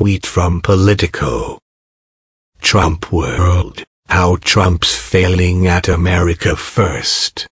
tweet from Politico. Trump World, how Trump's failing at America First.